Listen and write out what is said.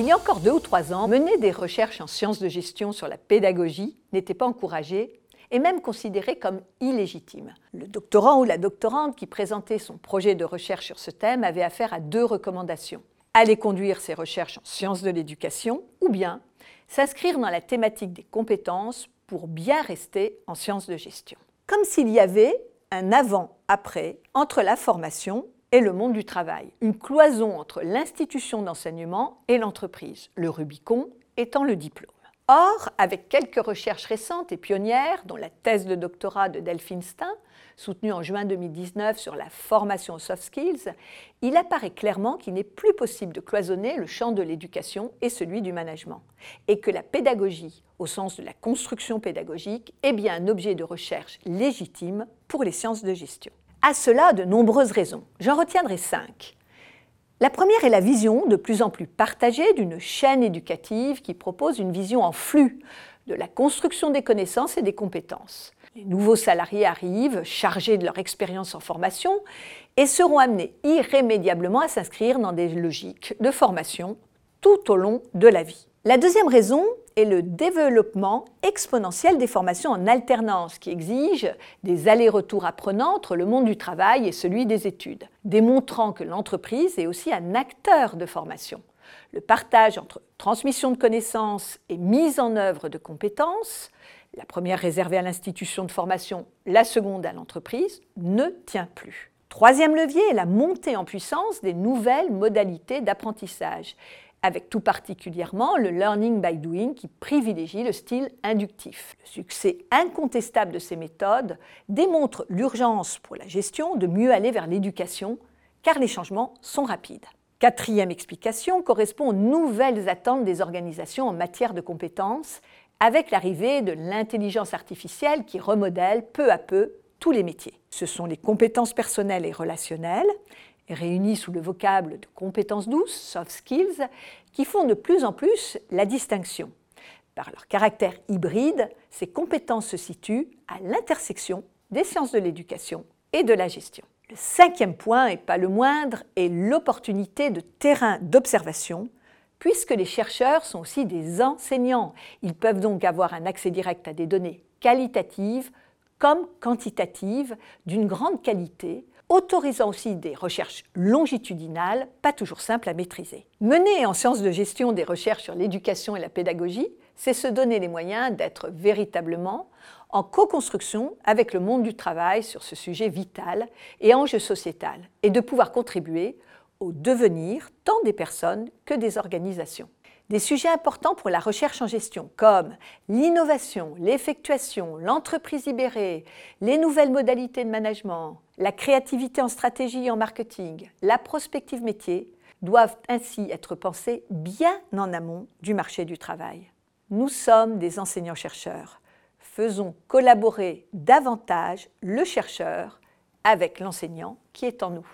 Il y a encore deux ou trois ans, mener des recherches en sciences de gestion sur la pédagogie n'était pas encouragé et même considéré comme illégitime. Le doctorant ou la doctorante qui présentait son projet de recherche sur ce thème avait affaire à deux recommandations. Aller conduire ses recherches en sciences de l'éducation ou bien s'inscrire dans la thématique des compétences pour bien rester en sciences de gestion. Comme s'il y avait un avant-après entre la formation et le monde du travail, une cloison entre l'institution d'enseignement et l'entreprise, le Rubicon étant le diplôme. Or, avec quelques recherches récentes et pionnières, dont la thèse de doctorat de Delphine Stein, soutenue en juin 2019 sur la formation aux soft skills, il apparaît clairement qu'il n'est plus possible de cloisonner le champ de l'éducation et celui du management, et que la pédagogie, au sens de la construction pédagogique, est bien un objet de recherche légitime pour les sciences de gestion. À cela, de nombreuses raisons. J'en retiendrai cinq. La première est la vision de plus en plus partagée d'une chaîne éducative qui propose une vision en flux de la construction des connaissances et des compétences. Les nouveaux salariés arrivent, chargés de leur expérience en formation, et seront amenés irrémédiablement à s'inscrire dans des logiques de formation tout au long de la vie. La deuxième raison est le développement exponentiel des formations en alternance qui exige des allers-retours apprenants entre le monde du travail et celui des études, démontrant que l'entreprise est aussi un acteur de formation. Le partage entre transmission de connaissances et mise en œuvre de compétences, la première réservée à l'institution de formation, la seconde à l'entreprise, ne tient plus. Troisième levier est la montée en puissance des nouvelles modalités d'apprentissage avec tout particulièrement le learning by doing qui privilégie le style inductif. Le succès incontestable de ces méthodes démontre l'urgence pour la gestion de mieux aller vers l'éducation, car les changements sont rapides. Quatrième explication correspond aux nouvelles attentes des organisations en matière de compétences, avec l'arrivée de l'intelligence artificielle qui remodèle peu à peu tous les métiers. Ce sont les compétences personnelles et relationnelles, réunis sous le vocable de compétences douces, soft skills, qui font de plus en plus la distinction. Par leur caractère hybride, ces compétences se situent à l'intersection des sciences de l'éducation et de la gestion. Le cinquième point, et pas le moindre, est l'opportunité de terrain d'observation, puisque les chercheurs sont aussi des enseignants. Ils peuvent donc avoir un accès direct à des données qualitatives comme quantitatives d'une grande qualité autorisant aussi des recherches longitudinales, pas toujours simples à maîtriser. Mener en sciences de gestion des recherches sur l'éducation et la pédagogie, c'est se donner les moyens d'être véritablement en co-construction avec le monde du travail sur ce sujet vital et enjeu sociétal, et de pouvoir contribuer au devenir tant des personnes que des organisations. Des sujets importants pour la recherche en gestion, comme l'innovation, l'effectuation, l'entreprise libérée, les nouvelles modalités de management, la créativité en stratégie et en marketing, la prospective métier, doivent ainsi être pensés bien en amont du marché du travail. Nous sommes des enseignants-chercheurs. Faisons collaborer davantage le chercheur avec l'enseignant qui est en nous.